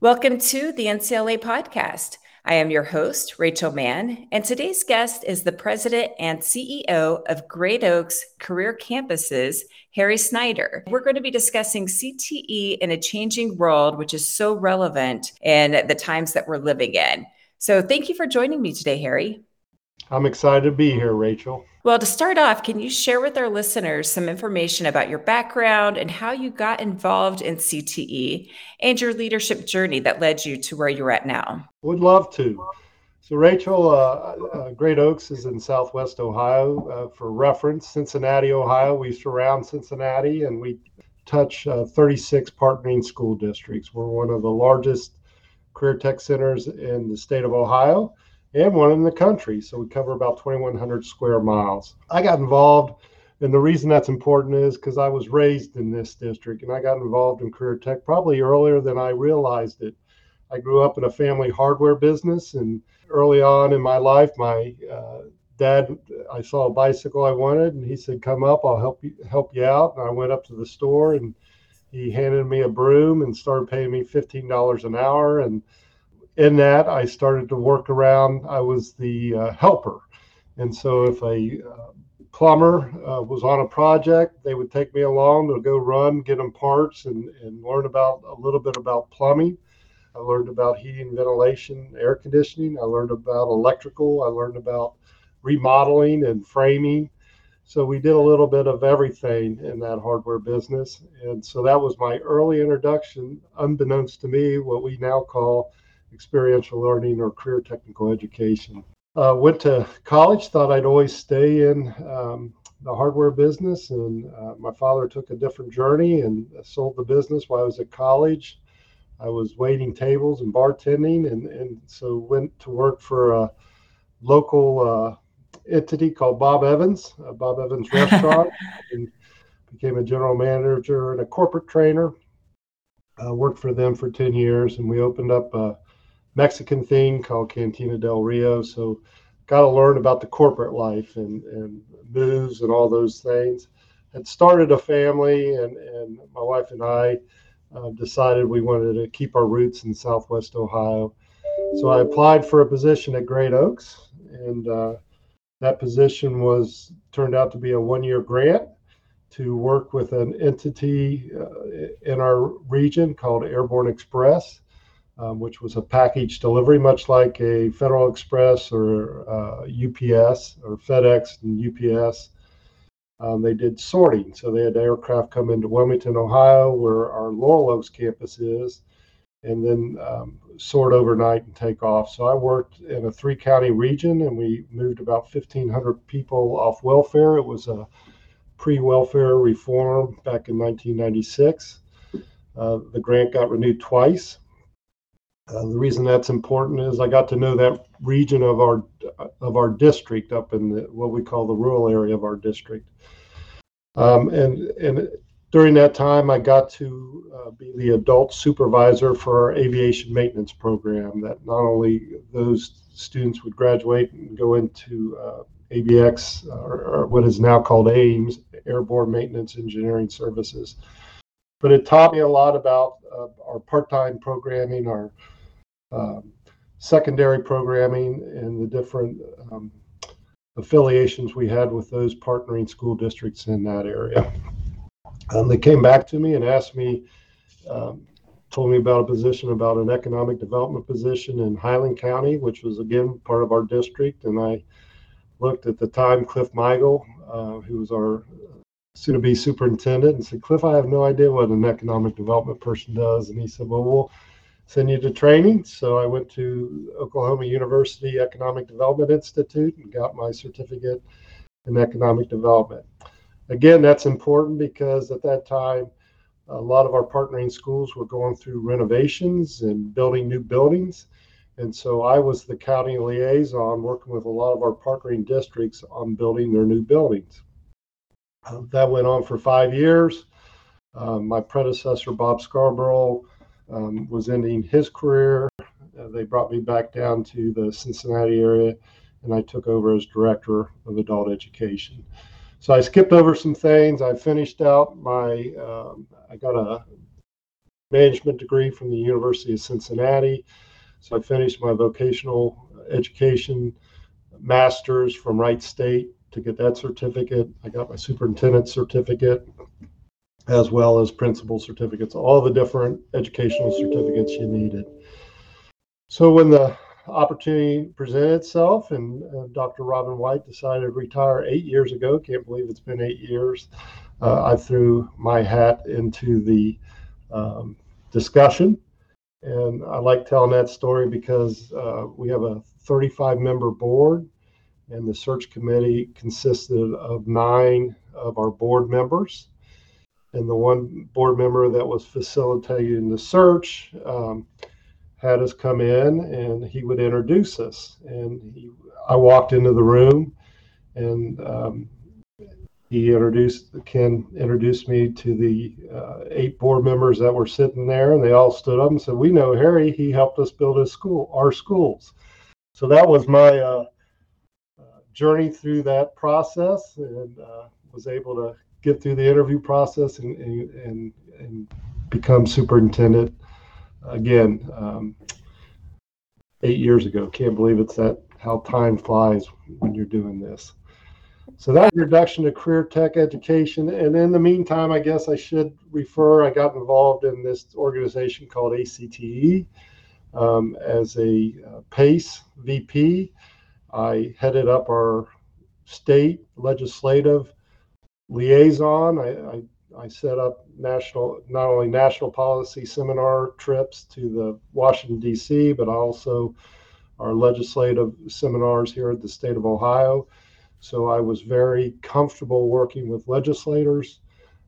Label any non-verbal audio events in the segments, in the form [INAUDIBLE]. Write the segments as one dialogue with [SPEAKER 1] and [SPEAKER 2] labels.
[SPEAKER 1] Welcome to the NCLA podcast. I am your host, Rachel Mann, and today's guest is the president and CEO of Great Oaks Career Campuses, Harry Snyder. We're going to be discussing CTE in a changing world, which is so relevant in the times that we're living in. So, thank you for joining me today, Harry.
[SPEAKER 2] I'm excited to be here, Rachel.
[SPEAKER 1] Well, to start off, can you share with our listeners some information about your background and how you got involved in CTE and your leadership journey that led you to where you're at now?
[SPEAKER 2] Would love to. So, Rachel, uh, uh, Great Oaks is in Southwest Ohio. Uh, for reference, Cincinnati, Ohio, we surround Cincinnati and we touch uh, 36 partnering school districts. We're one of the largest career tech centers in the state of Ohio and one in the country. So we cover about 2,100 square miles. I got involved, and the reason that's important is because I was raised in this district and I got involved in career tech probably earlier than I realized it. I grew up in a family hardware business, and early on in my life, my uh, dad, I saw a bicycle I wanted, and he said, "Come up, I'll help you help you out." And I went up to the store, and he handed me a broom and started paying me fifteen dollars an hour, and in that, I started to work around. I was the uh, helper. And so if a uh, plumber uh, was on a project, they would take me along to go run, get them parts, and, and learn about a little bit about plumbing. I learned about heating, ventilation, air conditioning. I learned about electrical. I learned about remodeling and framing. So we did a little bit of everything in that hardware business. And so that was my early introduction, unbeknownst to me, what we now call experiential learning or career technical education. Uh, went to college, thought I'd always stay in um, the hardware business, and uh, my father took a different journey and sold the business while I was at college. I was waiting tables and bartending, and, and so went to work for a local uh, entity called Bob Evans, Bob Evans [LAUGHS] Restaurant, and became a general manager and a corporate trainer. Uh, worked for them for 10 years, and we opened up a Mexican thing called Cantina del Rio. So got to learn about the corporate life and, and moves and all those things. Had started a family, and, and my wife and I uh, decided we wanted to keep our roots in Southwest Ohio. So I applied for a position at Great Oaks, and uh, that position was turned out to be a one-year grant to work with an entity uh, in our region called Airborne Express um, which was a package delivery, much like a Federal Express or uh, UPS or FedEx and UPS. Um, they did sorting. So they had aircraft come into Wilmington, Ohio, where our Laurel Oaks campus is, and then um, sort overnight and take off. So I worked in a three county region and we moved about 1,500 people off welfare. It was a pre welfare reform back in 1996. Uh, the grant got renewed twice. Uh, the reason that's important is I got to know that region of our of our district up in the, what we call the rural area of our district. Um, and and during that time, I got to uh, be the adult supervisor for our aviation maintenance program. That not only those students would graduate and go into uh, ABX or, or, what is now called AMES, Airborne Maintenance Engineering Services, but it taught me a lot about uh, our part-time programming, our um, secondary programming and the different um, affiliations we had with those partnering school districts in that area. Um, they came back to me and asked me, um, told me about a position about an economic development position in Highland County, which was again part of our district. And I looked at the time Cliff Meigel, uh, who was our soon to be superintendent, and said, Cliff, I have no idea what an economic development person does. And he said, Well, we'll send you to training. So I went to Oklahoma University Economic Development Institute and got my certificate in economic development. Again, that's important because at that time, a lot of our partnering schools were going through renovations and building new buildings. And so I was the county liaison working with a lot of our partnering districts on building their new buildings. That went on for five years. Uh, my predecessor, Bob Scarborough, um, was ending his career. Uh, they brought me back down to the Cincinnati area, and I took over as director of adult education. So I skipped over some things. I finished out my, um, I got a management degree from the University of Cincinnati. So I finished my vocational education master's from Wright State to get that certificate. I got my superintendent certificate as well as principal certificates, all the different educational certificates you needed. So when the opportunity presented itself and uh, Dr. Robin White decided to retire eight years ago, can't believe it's been eight years, uh, I threw my hat into the um, discussion. And I like telling that story because uh, we have a 35 member board, and the search committee consisted of nine of our board members. And the one board member that was facilitating the search um, had us come in and he would introduce us. And he, I walked into the room and um, he introduced Ken introduced me to the uh, eight board members that were sitting there, and they all stood up and said, "We know Harry. He helped us build his school, our schools." So that was my uh, uh, journey through that process, and uh, was able to get through the interview process and and, and become superintendent again um, eight years ago. Can't believe it's that how time flies when you're doing this. So that introduction to career tech education. And in the meantime, I guess I should refer, I got involved in this organization called ACTE um, as a uh, PACE VP. I headed up our state legislative liaison. I, I, I set up national, not only national policy seminar trips to the Washington, D.C., but also our legislative seminars here at the state of Ohio. So I was very comfortable working with legislators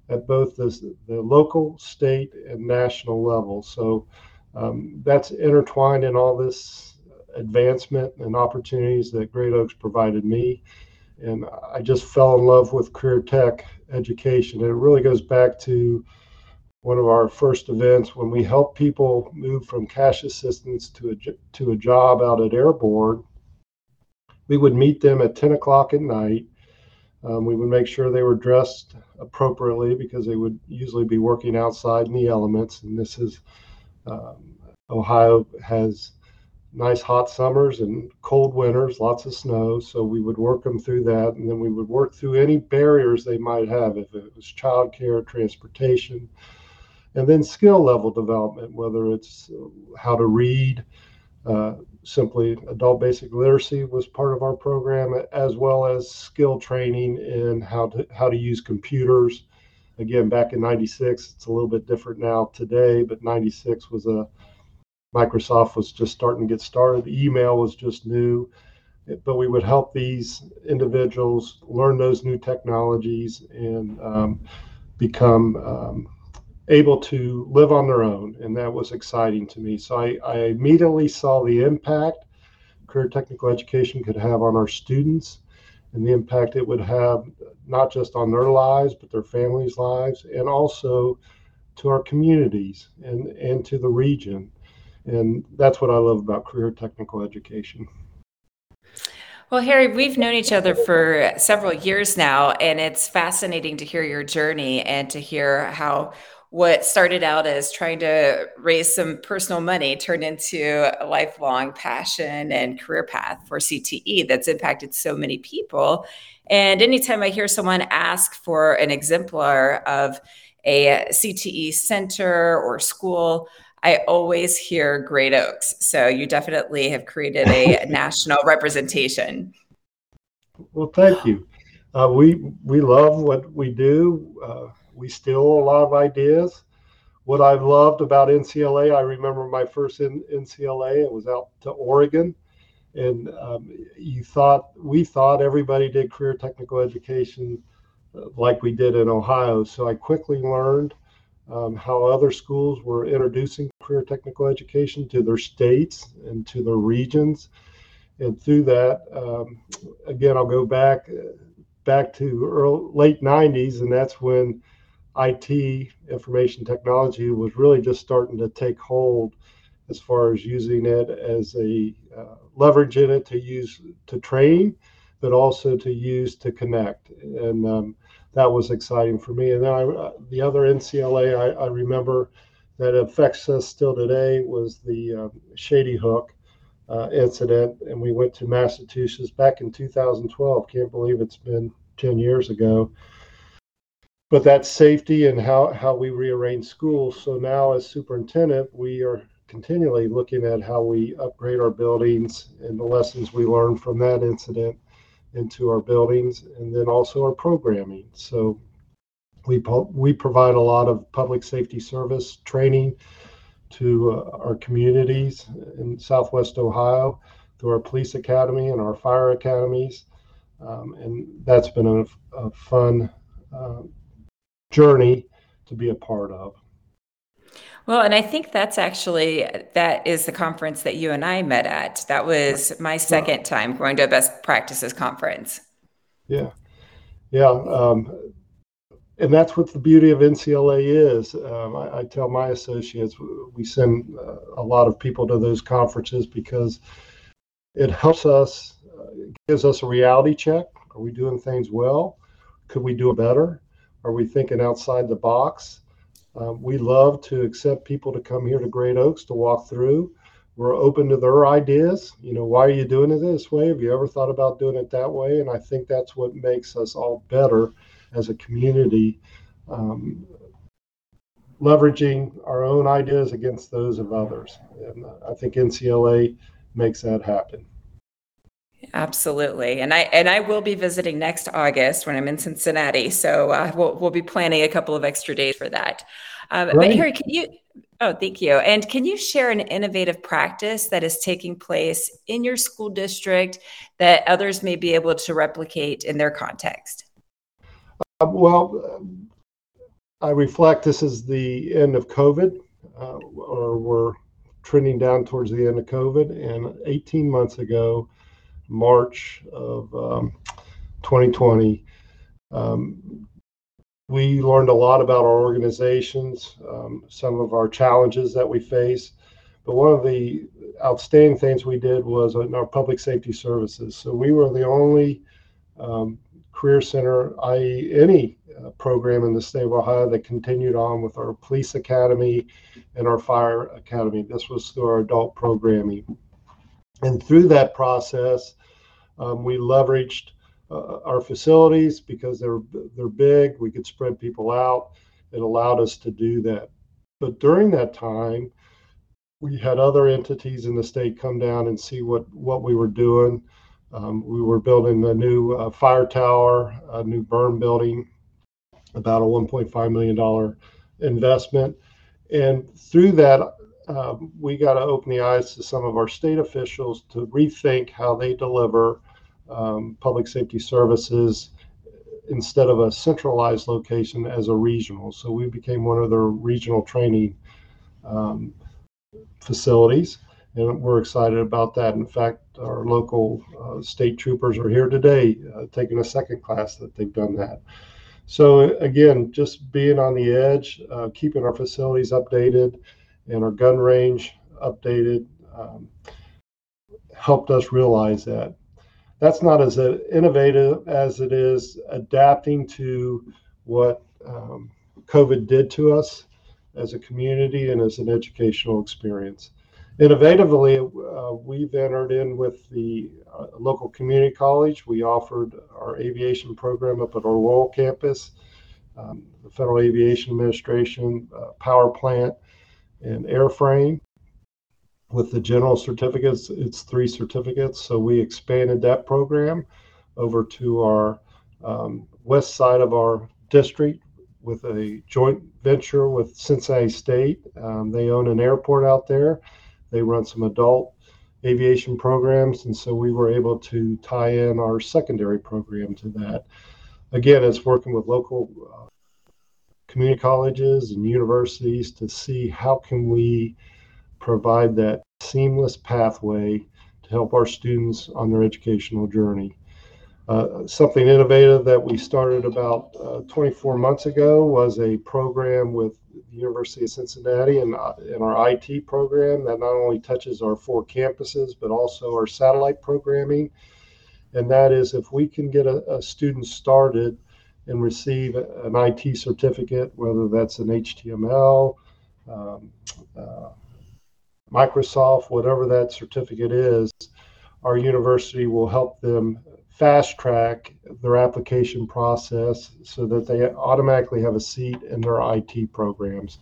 [SPEAKER 2] at both the, the local, state, and national level. So um, that's intertwined in all this advancement and opportunities that Great Oaks provided me. And I just fell in love with career tech education. And it really goes back to one of our first events when we helped people move from cash assistance to a, to a job out at Airborne we would meet them at 10 o'clock at night. Um, we would make sure they were dressed appropriately because they would usually be working outside in the elements. And this is um, Ohio has nice hot summers and cold winters, lots of snow. So we would work them through that, and then we would work through any barriers they might have, if it was childcare, transportation, and then skill level development, whether it's how to read, uh, simply adult basic literacy was part of our program, as well as skill training in how to how to use computers. Again, back in '96, it's a little bit different now today, but '96 was a Microsoft was just starting to get started. Email was just new, but we would help these individuals learn those new technologies and um, become um, able to live on their own, and that was exciting to me. So I, I immediately saw the impact career technical education could have on our students and the impact it would have not just on their lives but their families' lives and also to our communities and, and to the region. And that's what I love about career technical education.
[SPEAKER 1] Well, Harry, we've known each other for several years now, and it's fascinating to hear your journey and to hear how what started out as trying to raise some personal money turned into a lifelong passion and career path for CTE that's impacted so many people. And anytime I hear someone ask for an exemplar of a CTE center or school, I always hear Great Oaks. So you definitely have created a [LAUGHS] national representation.
[SPEAKER 2] Well, thank you. Uh, we we love what we do. Uh, we steal a lot of ideas. What I've loved about NCLA, I remember my first in, NCLA, it was out to Oregon. And um, you thought, we thought everybody did career technical education uh, like we did in Ohio. So I quickly learned um, how other schools were introducing career technical education to their states and to their regions. And through that, um, again, I'll go back back to early, late 90s, and that's when IT, information technology, was really just starting to take hold as far as using it as a uh, leverage in it to use to train, but also to use to connect. And um, that was exciting for me. And then I, uh, the other NCLA, I, I, remember that affects us still today was the uh, Sandy Hook uh, incident, and we went to Massachusetts back in 2012. Can't believe it's been 10 years ago. But that's safety and how, how we rearrange schools. So now, as superintendent, we are continually looking at how we upgrade our buildings and the lessons we learned from that incident into our buildings and then also our programming. So we we provide a lot of public safety service training to uh, our communities in Southwest Ohio through our police academy and our fire academies, um, and that's been a, a fun uh, journey to be a part of.
[SPEAKER 1] Well, and I think that's actually that is the conference that you and I met at. That was my second time going to a best practices conference.
[SPEAKER 2] Yeah, yeah, um, and that's what the beauty of NCLA is. Um, I, I, tell my associates we send uh, a lot of people to those conferences because it helps us, uh, gives us a reality check. Are we doing things well? Could we do it better? Are we thinking outside the box? Um, we love to accept people to come here to Great Oaks to walk through. We're open to their ideas. You know, why are you doing it this way? Have you ever thought about doing it that way? And I think that's what makes us all better as a community, um, leveraging our own ideas against those of others. And I think NCLA makes that happen.
[SPEAKER 1] Absolutely, and I and I will be visiting next August when I'm in Cincinnati. So uh, we'll we'll be planning a couple of extra days for that. Um, right. But Harry, can you? Oh, thank you. And can you share an innovative practice that is taking place in your school district that others may be able to replicate in their context?
[SPEAKER 2] Uh, well, I reflect this is the end of COVID, uh, or we're trending down towards the end of COVID. And 18 months ago, March of um, 2020. Um, we learned a lot about our organizations, um, some of our challenges that we face. But one of the outstanding things we did was in our public safety services. So we were the only um, career center, i.e., any uh, program in the state of Ohio that continued on with our police academy and our fire academy. This was through our adult programming. And through that process, um, we leveraged uh, our facilities because they're they're big. We could spread people out. It allowed us to do that. But during that time, we had other entities in the state come down and see what what we were doing. Um, we were building a new uh, fire tower, a new burn building, about a 1.5 million dollar investment, and through that. Um, we got to open the eyes to some of our state officials to rethink how they deliver um, public safety services instead of a centralized location as a regional. So we became one of their regional training um, facilities, and we're excited about that. In fact, our local uh, state troopers are here today uh, taking a second class that they've done that. So again, just being on the edge, uh, keeping our facilities updated and our gun range updated um, helped us realize that that's not as innovative as it is adapting to what um, COVID did to us as a community and as an educational experience. Innovatively, uh, we've entered in with the uh, local community college. We offered our aviation program up at our Laurel campus, um, the Federal Aviation Administration, uh, power plant, and airframe with the general certificates, it's three certificates. So we expanded that program over to our um, west side of our district with a joint venture with Cincinnati State. Um, they own an airport out there. They run some adult aviation programs, and so we were able to tie in our secondary program to that. Again, it's working with local uh, community colleges and universities to see how can we provide that seamless pathway to help our students on their educational journey. Uh, something innovative that we started about uh, 24 months ago was a program with the University of Cincinnati and uh, in our IT program that not only touches our four campuses but also our satellite programming. And that is if we can get a, a student started and receive an IT certificate, whether that's an HTML, um, uh, Microsoft, whatever that certificate is, our university will help them fast track their application process so that they automatically have a seat in their IT programs.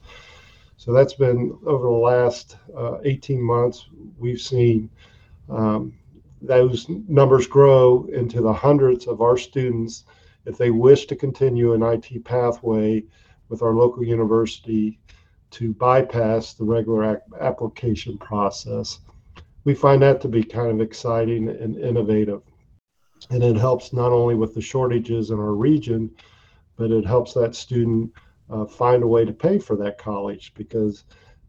[SPEAKER 2] So that's been over the last uh, 18 months, we've seen um, those numbers grow into the hundreds of our students if they wish to continue an IT pathway with our local university to bypass the regular application process. We find that to be kind of exciting and innovative. And it helps not only with the shortages in our region, but it helps that student uh, find a way to pay for that college because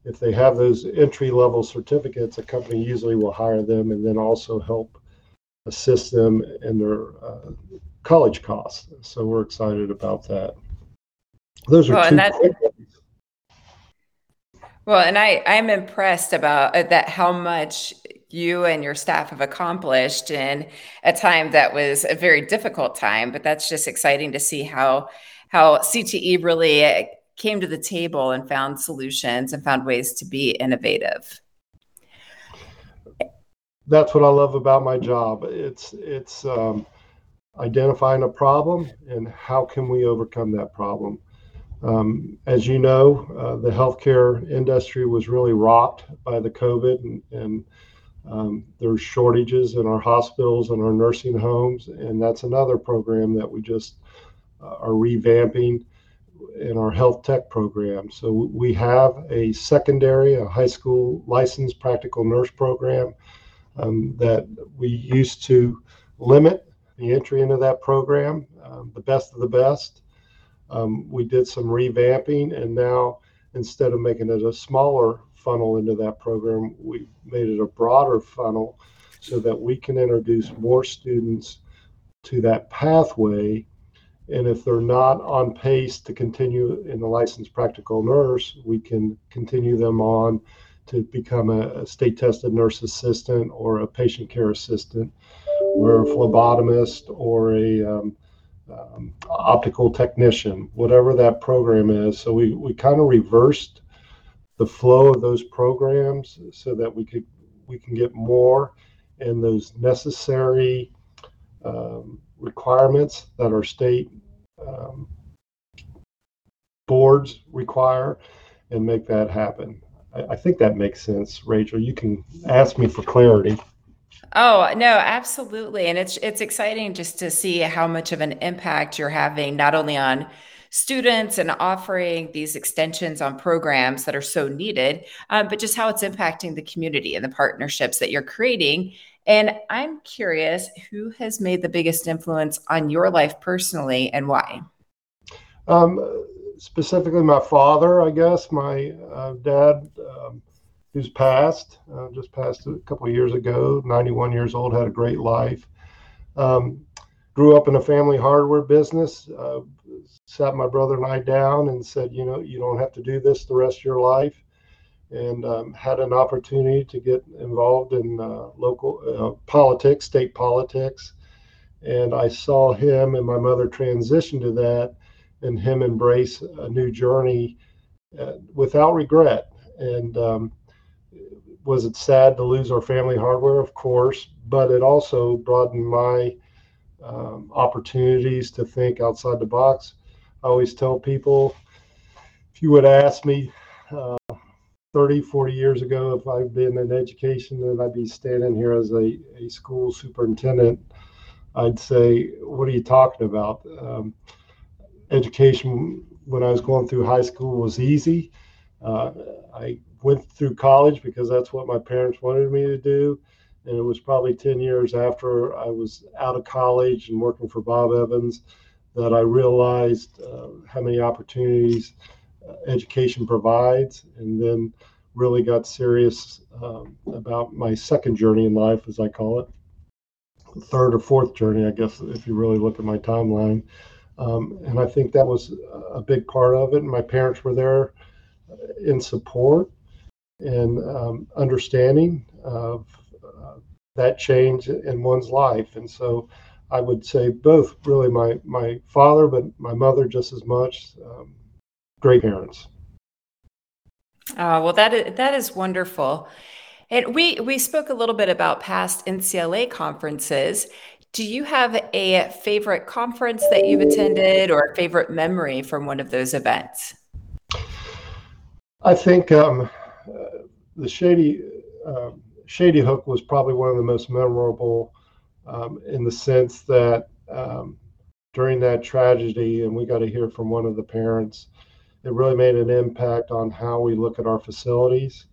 [SPEAKER 2] if they have those entry level certificates, a company usually will hire them and then also help assist them in their uh, college costs. So we're excited about that. Those are well, two that,
[SPEAKER 1] well, and I I'm impressed about uh, that how much you and your staff have accomplished in a time that was a very difficult time. But that's just exciting to see how how CTE really uh, came to the table and found solutions and found ways to be innovative.
[SPEAKER 2] That's what I love about my job. It's it's um, identifying a problem and how can we overcome that problem. Um, as you know, uh, the healthcare industry was really rocked by the COVID, and, and um, there's shortages in our hospitals and our nursing homes, and that's another program that we just uh, are revamping in our health tech program. So we have a secondary, a high school licensed practical nurse program um, that we used to limit the entry into that program, um, the best of the best. Um, we did some revamping, and now instead of making it a smaller funnel into that program, we made it a broader funnel so that we can introduce more students to that pathway. And if they're not on pace to continue in the licensed practical nurse, we can continue them on to become a, a state tested nurse assistant or a patient care assistant. Or a phlebotomist or a um, um, optical technician, whatever that program is. So we, we kind of reversed the flow of those programs so that we could we can get more in those necessary um, requirements that our state um, boards require and make that happen. I, I think that makes sense, Rachel. You can ask me for clarity.
[SPEAKER 1] Oh, no, absolutely. And it's it's exciting just to see how much of an impact you're having not only on students and offering these extensions on programs that are so needed, um, but just how it's impacting the community and the partnerships that you're creating and I'm curious who has made the biggest influence on your life personally and why?
[SPEAKER 2] Um, specifically, my father, I guess. My uh, dad, um, who's passed, uh, just passed a couple of years ago, 91 years old, had a great life. Um, grew up in a family hardware business. Uh, sat my brother and I down and said, you know, you don't have to do this the rest of your life and um, had an opportunity to get involved in uh, local uh, politics, state politics. And I saw him and my mother transition to that and him embrace a new journey uh, without regret. And um, was it sad to lose our family hardware? Of course, but it also broadened my um, opportunities to think outside the box. I always tell people if you would ask me uh, 30, 40 years ago, if I'd been in education and I'd be standing here as a, a school superintendent, I'd say, What are you talking about? Um, education when I was going through high school was easy. Uh, I went through college because that's what my parents wanted me to do. And it was probably 10 years after I was out of college and working for Bob Evans that I realized uh, how many opportunities education provides, and then really got serious um, about my second journey in life, as I call it, third or fourth journey, I guess, if you really look at my timeline. Um, and I think that was a big part of it. my parents were there in support and um, understanding of uh, that change in one's life. And so I would say both really my, my father, but my mother just as much. Um, great parents.
[SPEAKER 1] Oh, well, that is, that is wonderful. And we we spoke a little bit about past NCLA conferences. Do you have a favorite conference that you've attended or a favorite memory from one of those events?
[SPEAKER 2] I think um, uh, the Shady um, Sandy Hook was probably one of the most memorable um, in the sense that um, during that tragedy, and we got to hear from one of the parents, it really made an impact on how we look at our facilities.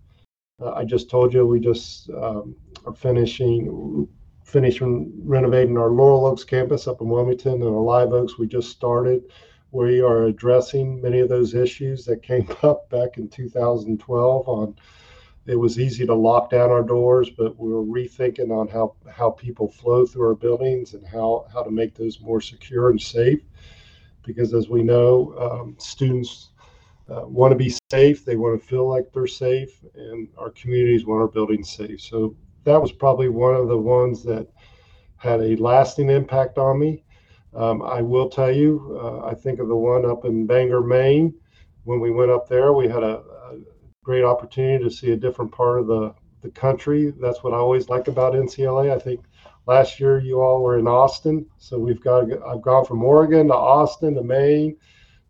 [SPEAKER 2] Uh, I just told you we just um, are finishing finishing renovating our Laurel Oaks campus up in Wilmington and our Live Oaks. We just started. We are addressing many of those issues that came [LAUGHS] up back in 2012 on it was easy to lock down our doors, but we were rethinking on how, how people flow through our buildings and how, how to make those more secure and safe. Because as we know, um, students uh, want to be safe, they want to feel like they're safe, and our communities want our buildings safe. So that was probably one of the ones that had a lasting impact on me. Um, I will tell you, uh, I think of the one up in Bangor, Maine. When we went up there, we had a, great opportunity to see a different part of the, the country. That's what I always like about NCLA. I think last year you all were in Austin, so we've got I've gone from Oregon to Austin to Maine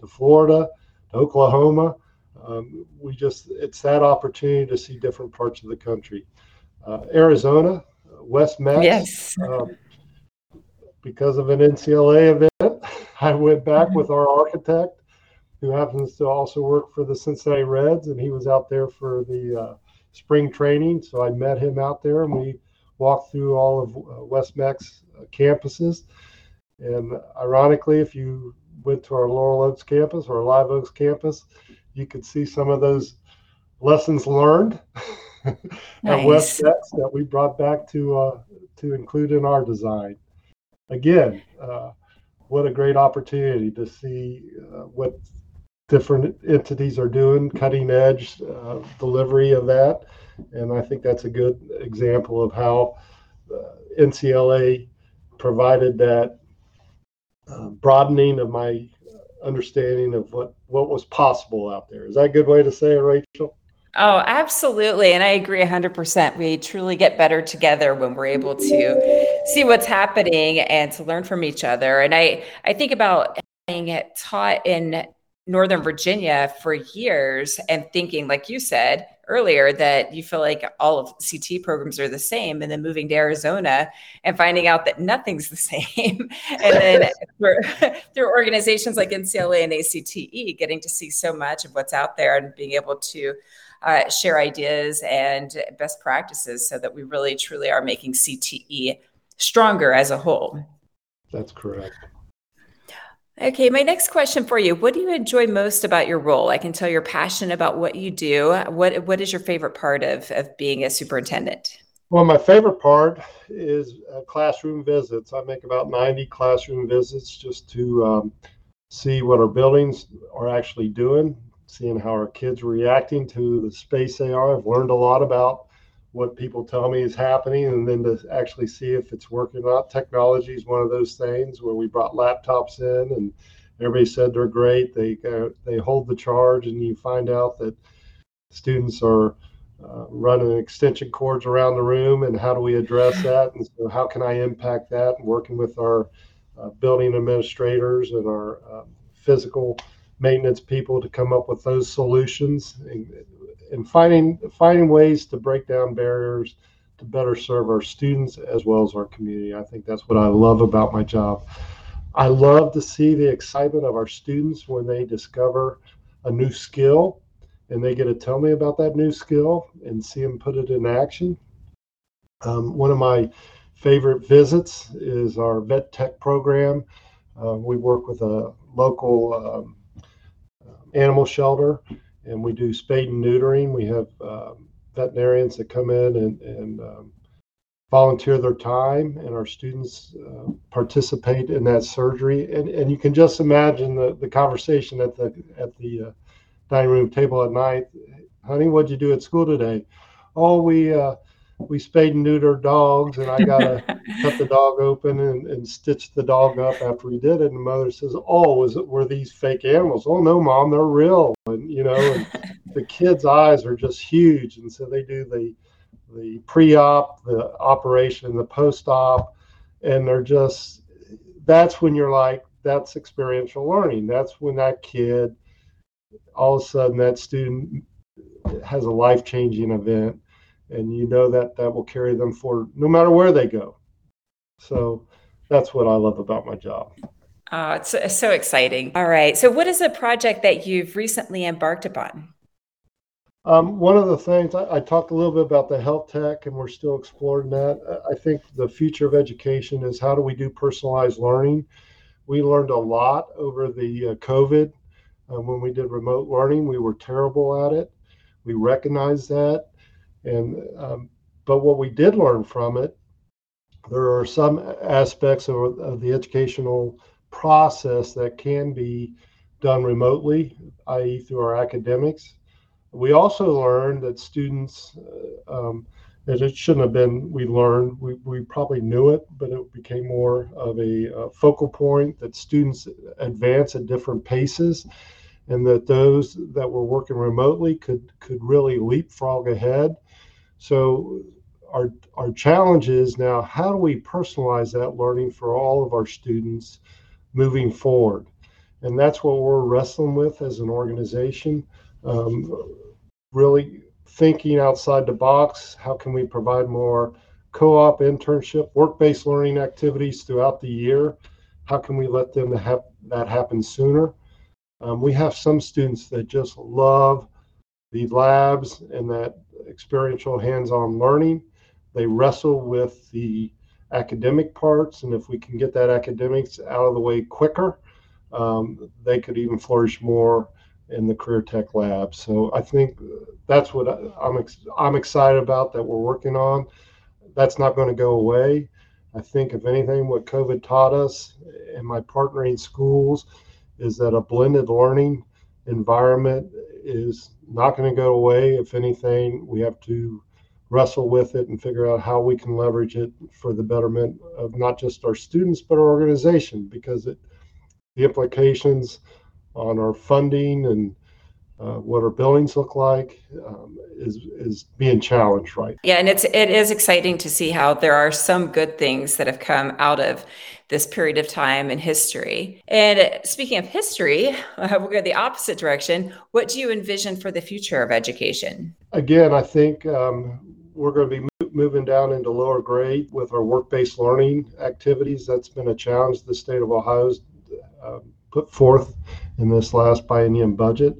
[SPEAKER 2] to Florida to Oklahoma. Um, we just it's that opportunity to see different parts of the country. Uh, Arizona, West-MEC.
[SPEAKER 1] Yes.
[SPEAKER 2] Um, because of an NCLA event, [LAUGHS] I went back mm-hmm. with our architect who happens to also work for the Cincinnati Reds, and he was out there for the uh, spring training. So I met him out there, and we walked through all of uh, West-MEC uh, campuses. And ironically, if you went to our Laurel Oaks campus or Live Oaks campus, you could see some of those lessons learned nice. [LAUGHS] at West-MEC that we brought back to uh, to include in our design. Again, uh, what a great opportunity to see uh, what different entities are doing, cutting edge uh, delivery of that. And I think that's a good example of how uh, NCLA provided that uh, broadening of my understanding of what, what was possible out there. Is that a good way to say it, Rachel?
[SPEAKER 1] Oh, absolutely. And I agree 100%. We truly get better together when we're able to see what's happening and to learn from each other. And I, I think about having taught in Northern Virginia for years and thinking, like you said earlier, that you feel like all of CT programs are the same, and then moving to Arizona and finding out that nothing's [LAUGHS] the same. and then [LAUGHS] through organizations like NCLA and ACTE, getting to see so much of what's out there and being able to uh, share ideas and best practices so that we really truly are making CTE stronger as a whole.
[SPEAKER 2] That's correct.
[SPEAKER 1] Okay, my next question for you. What do you enjoy most about your role? I can tell you're passionate about what you do. What what is your favorite part of, of being a superintendent?
[SPEAKER 2] Well, my favorite part is uh, classroom visits. I make about 90 classroom visits just to um, see what our buildings are actually doing, seeing how our kids are reacting to the space they are. I've learned a lot about what people tell me is happening and then to actually see if it's working or not. Technology is one of those things where we brought laptops in and everybody said they're great. They uh, they hold the charge and you find out that students are uh, running extension cords around the room and how do we address [LAUGHS] that and so how can I impact that and working with our uh, building administrators and our um, physical maintenance people to come up with those solutions and and finding finding ways to break down barriers to better serve our students as well as our community. I think that's what I love about my job. I love to see the excitement of our students when they discover a new skill and they get to tell me about that new skill and see them put it in action. Um, one of my favorite visits is our vet tech program. Uh, we work with a local um, animal shelter and we do spayed and neutering. We have um, veterinarians that come in and, and um, volunteer their time, and our students uh, participate in that surgery. And, and you can just imagine the, the conversation at the at the uh, dining room table at night. Honey, what'd you do at school today? Oh, we uh, we spayed and neutered dogs, and I gotta [LAUGHS] cut the dog open and, and stitch the dog up after we did it. And the mother says, "Oh, was it were these fake animals? Oh no, mom, they're real." And you know, and, [LAUGHS] the kids' eyes are just huge, and so they do the the pre-op, the operation, the post-op, and they're just that's when you're like, that's experiential learning. That's when that kid, all of a sudden, that student has a life-changing event, and you know that that will carry them for no matter where they go. So that's what I love about my job.
[SPEAKER 1] Oh, it's, it's so exciting. All right. So, what is a project that you've recently embarked upon?
[SPEAKER 2] Um, one of the things I, I, talked a little bit about the health tech, and we're still exploring that. I think the future of education is how do we do personalized learning. We learned a lot over the uh, COVID uh, when we did remote learning. We were terrible at it. We recognized that, and um, but what we did learn from it, there are some aspects of, of the educational process that can be done remotely, i.e., through our academics. We also learned that students, uh, um, it shouldn't have been, we learned, we, we probably knew it, but it became more of a, a focal point that students advance at different paces and that those that were working remotely could could really leapfrog ahead. So our our challenge is now how do we personalize that learning for all of our students moving forward. And that's what we're wrestling with as an organization. Um, really thinking outside the box. How can we provide more co op, internship, work based learning activities throughout the year? How can we let them have that happen sooner? Um, we have some students that just love the labs and that experiential hands on learning. They wrestle with the academic parts, and if we can get that academics out of the way quicker, um, they could even flourish more in the career tech lab. So I think that's what I, am ex- I'm excited about that we're working on. That's not going to go away. I think if anything, what COVID taught us in my partnering schools is that a blended learning environment is not going to go away. If anything, we have to wrestle with it and figure out how we can leverage it for the betterment of not just our students but our organization because it the implications on our funding and uh, what our buildings look like um, is is being challenged right
[SPEAKER 1] yeah and it's it is exciting to see how there are some good things that have come out of this period of time in history and speaking of history [LAUGHS] uh, we'll go the opposite direction what do you envision for the future of education
[SPEAKER 2] again i think um, we're going to be moving down into lower grade with our work-based learning activities. That's been a challenge the state of Ohio's uh, put forth in this last biennium budget.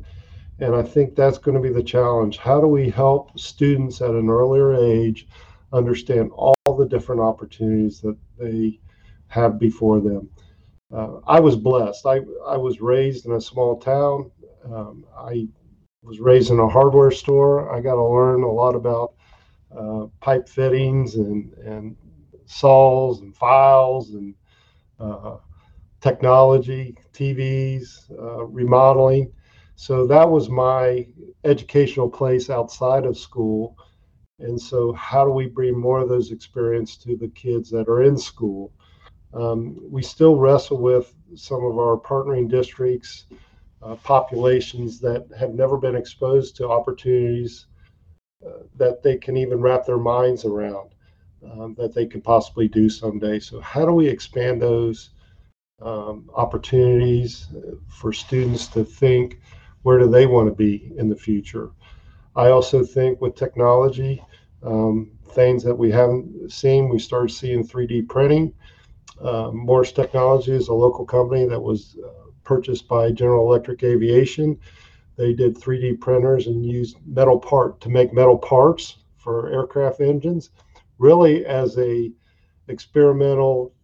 [SPEAKER 2] And I think that's going to be the challenge. How do we help students at an earlier age understand all the different opportunities that they have before them? Uh, I was blessed. I, I was raised in a small town. Um, I was raised in a hardware store. I got to learn a lot about uh, pipe fittings and, and saws and files and uh, technology, TVs, uh, remodeling. So that was my educational place outside of school. And so, how do we bring more of those experience to the kids that are in school? Um, we still wrestle with some of our partnering districts, uh, populations that have never been exposed to opportunities that they can even wrap their minds around um, that they could possibly do someday. So, how do we expand those um, opportunities for students to think where do they want to be in the future? I also think with technology, um, things that we haven't seen, we started seeing 3D printing. Uh, Morris Technology is a local company that was uh, purchased by General Electric Aviation they did 3D printers and used metal part to make metal parts for aircraft engines, really as a experimental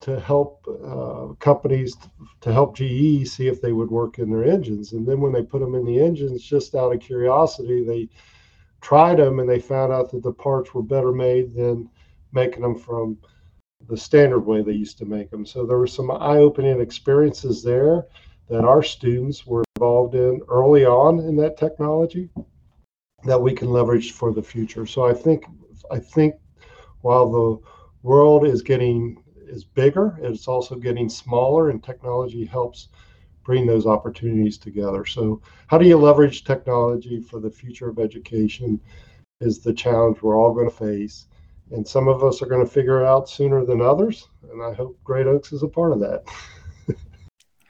[SPEAKER 2] to help uh, companies to help GE see if they would work in their engines. And then when they put them in the engines, just out of curiosity, they tried them and they found out that the parts were better made than making them from the standard way they used to make them. So there were some eye-opening experiences there that our students were involved in early on in that technology that we can leverage for the future. So I think I think while the world is getting is bigger, it's also getting smaller, and technology helps bring those opportunities together. So, how do you leverage technology for the future of education? Is the challenge we're all going to face. And some of us are going to figure it out sooner than others. And I hope Great Oaks is a part of that. [LAUGHS]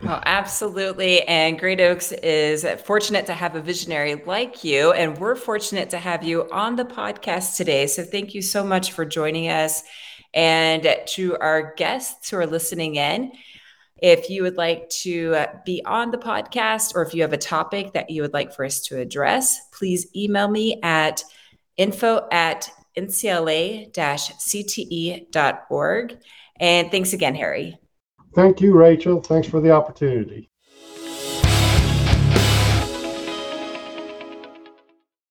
[SPEAKER 1] Well, absolutely. And Great Oaks is fortunate to have a visionary like you. And we're fortunate to have you on the podcast today. So thank you so much for joining us. And to our guests who are listening in, if you would like to uh, be on the podcast or if you have a topic that you would like for us to address, please email me at info at ncla cte.org. And thanks again, Harry.
[SPEAKER 2] Thank you, Rachel. Thanks for the opportunity.